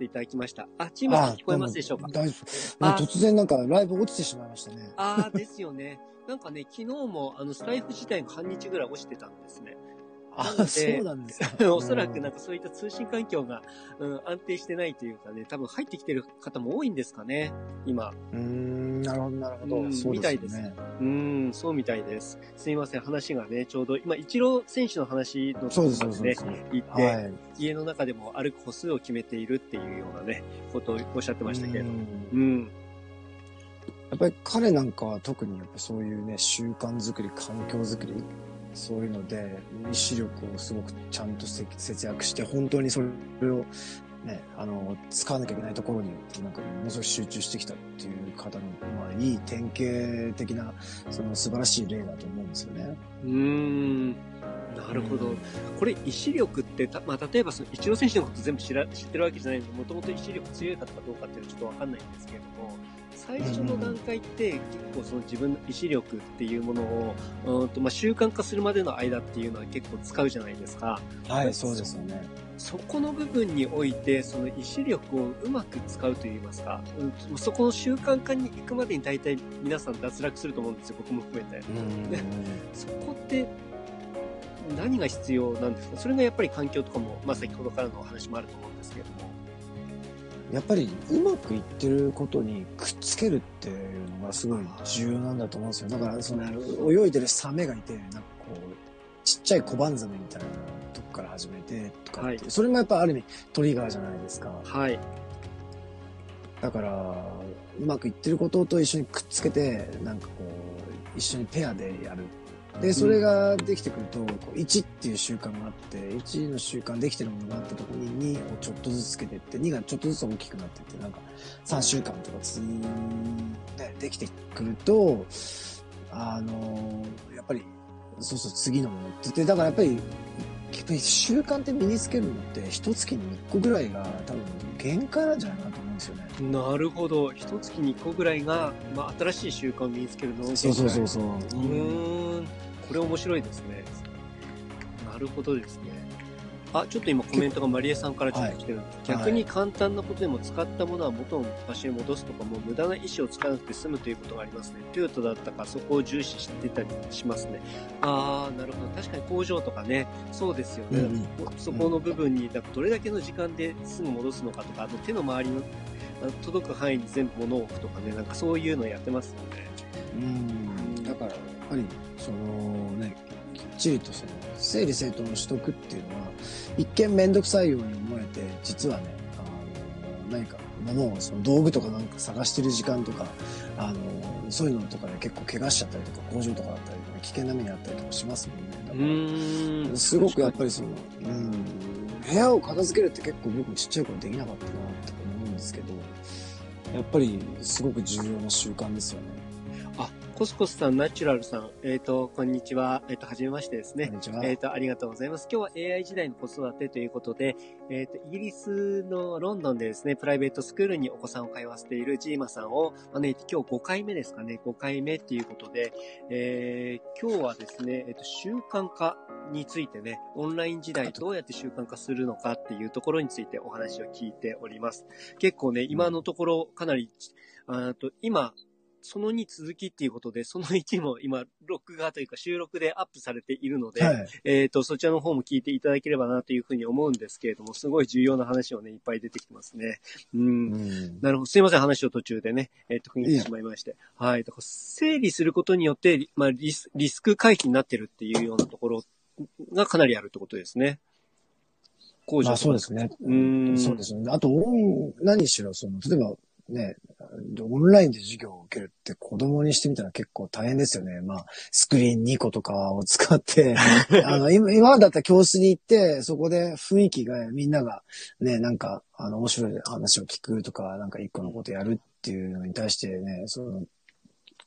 っていただきました。あ、チームさん聞こえますでしょうか？大丈夫。突然なんかライブ落ちてしまいましたね。ああ、ですよね。なんかね、昨日もあのスタイフ自体が半日ぐらい落ちてたんですね。あ、そうなんですか。おそらくなんかそういった通信環境が、うん、安定してないというかね、多分入ってきてる方も多いんですかね、今。うん、なるほど、なるほど。うん、そうみたいです。うん、そうみたいです。すいません、話がね、ちょうど、今、イチロー選手の話のところでね、言って、はい、家の中でも歩く歩数を決めているっていうようなね、ことをおっしゃってましたけれども。うん。やっぱり彼なんかは特にやっぱそういうね、習慣づくり、環境づくり、そういうので、意志力をすごくちゃんと節約して、本当にそれをね、あの、使わなきゃいけないところに、なんか、ものすごく集中してきたっていう方の、まあ、いい典型的な、その素晴らしい例だと思うんですよね。うん。なるほど。これ、意志力ってた、まあ、例えばその、イチロー選手のこと全部知ら知ってるわけじゃないので、もともと意志力強い方かどうかっていうのはちょっとわかんないんですけれども、最初の段階って結構その自分の意志力っていうものを、うんとまあ、習慣化するまでの間っていうのは結構使うじゃないですか。はい、そうですよね。そこの部分において、その意志力をうまく使うといいますか、うん、そこの習慣化に行くまでに大体皆さん脱落すると思うんですよ、僕も含めて。そこって何が必要なんですか？それがやっぱり環境とかも、まあ先ほどからのお話もあると思うんですけれども。やっぱりうまくいってることにくっつけるっていうのがすごい重要なんだと思うんですよ。だからその泳いでるサメがいて、なんかこう、ちっちゃい小判ザメみたいなとこから始めてとかはい、それもやっぱある意味トリガーじゃないですか。はい。だから、うまくいってることと一緒にくっつけて、なんかこう、一緒にペアでやるで、それができてくると、1っていう習慣があって、1の習慣できてるものがあったところに2をちょっとずつつけていって、2がちょっとずつ大きくなっていって、なんか3週間とかつ、ね、できてくると、あのー、やっぱり、そうそう次のものって言って、だからやっぱり、やっぱり習慣って身につけるのって、一月に1個ぐらいが多分限界なんじゃないかなと思うんですよね。なるほど。一月に1個ぐらいが、まあ、新しい習慣を身につけるのそうそうそうそう。うん。これ面白いですね。なるほどですね。あ、ちょっと今コメントがマリエさんからちょっと来てるんです。はい、逆に簡単なことでも使ったものは元の場所に戻すとかも無駄な意思を使わなくて済むということがありますね。トヨタだったかそこを重視してたりしますね。あー、なるほど。確かに工場とかね、そうですよね。うん、そこの部分に、どれだけの時間ですぐ戻すのかとか、あの手の周りの届く範囲に全部物を置くとかね、なんかそういうのやってますよね。うん。だから、やっぱり、そのね、きっちりとその、整理整頓の取得っていうのは、一見めんどくさいように思えて、実はね、あの、何か物を、その道具とかなんか探してる時間とか、あの、そういうのとかで結構怪我しちゃったりとか、工場とかだったりとか、危険な目にあったりとかしますもんね。だから、すごくやっぱりその、うん、部屋を片付けるって結構僕ちっちゃい頃できなかったなって思うんですけど、やっぱりすごく重要な習慣ですよね。コスコスさん、ナチュラルさん、えっ、ー、と、こんにちは。えっ、ー、と、はじめましてですね。こんにちは。えっ、ー、と、ありがとうございます。今日は AI 時代の子育てということで、えっ、と、イギリスのロンドンでですね、プライベートスクールにお子さんを通わせているジーマさんを招いて、今日5回目ですかね、5回目っていうことで、え今日はですね、えっ、と、習慣化についてね、オンライン時代どうやって習慣化するのかっていうところについてお話を聞いております。結構ね、今のところかなり、あと今、その2続きっていうことで、その1も今、録画というか収録でアップされているので、はい、えっ、と、そちらの方も聞いていただければなというふうに思うんですけれども、すごい重要な話をね、いっぱい出てきてますね。うん。うん、なるほど。すいません、話を途中でね、えっ、ー、と、区切ってしまいまして。はい。だから整理することによって、まあリス、リスク回避になってるっていうようなところがかなりあるってことですね。工場そうですね。うん。そうですね。あと、何しろ、その、例えば、ね、オンラインで授業を受けるって子供にしてみたら結構大変ですよね。まあ、スクリーン2個とかを使って あの、今、今だったら教室に行って、そこで雰囲気がみんながね、なんか、あの、面白い話を聞くとか、なんか一個のことやるっていうのに対してね、その、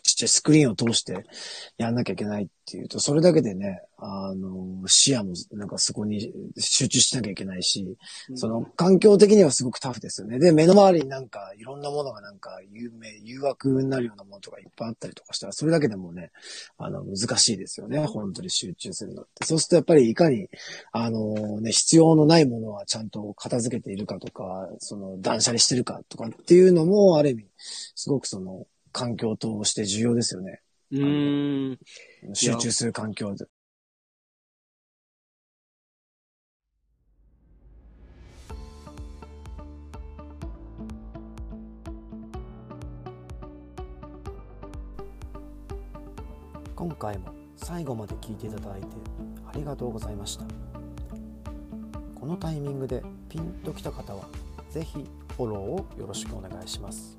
ちっちゃいスクリーンを通してやんなきゃいけないっていうと、それだけでね、あの、視野もなんかそこに集中しなきゃいけないし、その環境的にはすごくタフですよね。で、目の周りになんかいろんなものがなんか有名、誘惑になるようなものとかいっぱいあったりとかしたら、それだけでもね、あの、難しいですよね。本当に集中するのって。そうするとやっぱりいかに、あのね、必要のないものはちゃんと片付けているかとか、その断捨離してるかとかっていうのも、ある意味、すごくその、環境として重要ですよね。うん。集中する環境で。今回も最後まで聞いていただいてありがとうございましたこのタイミングでピンときた方は是非フォローをよろしくお願いします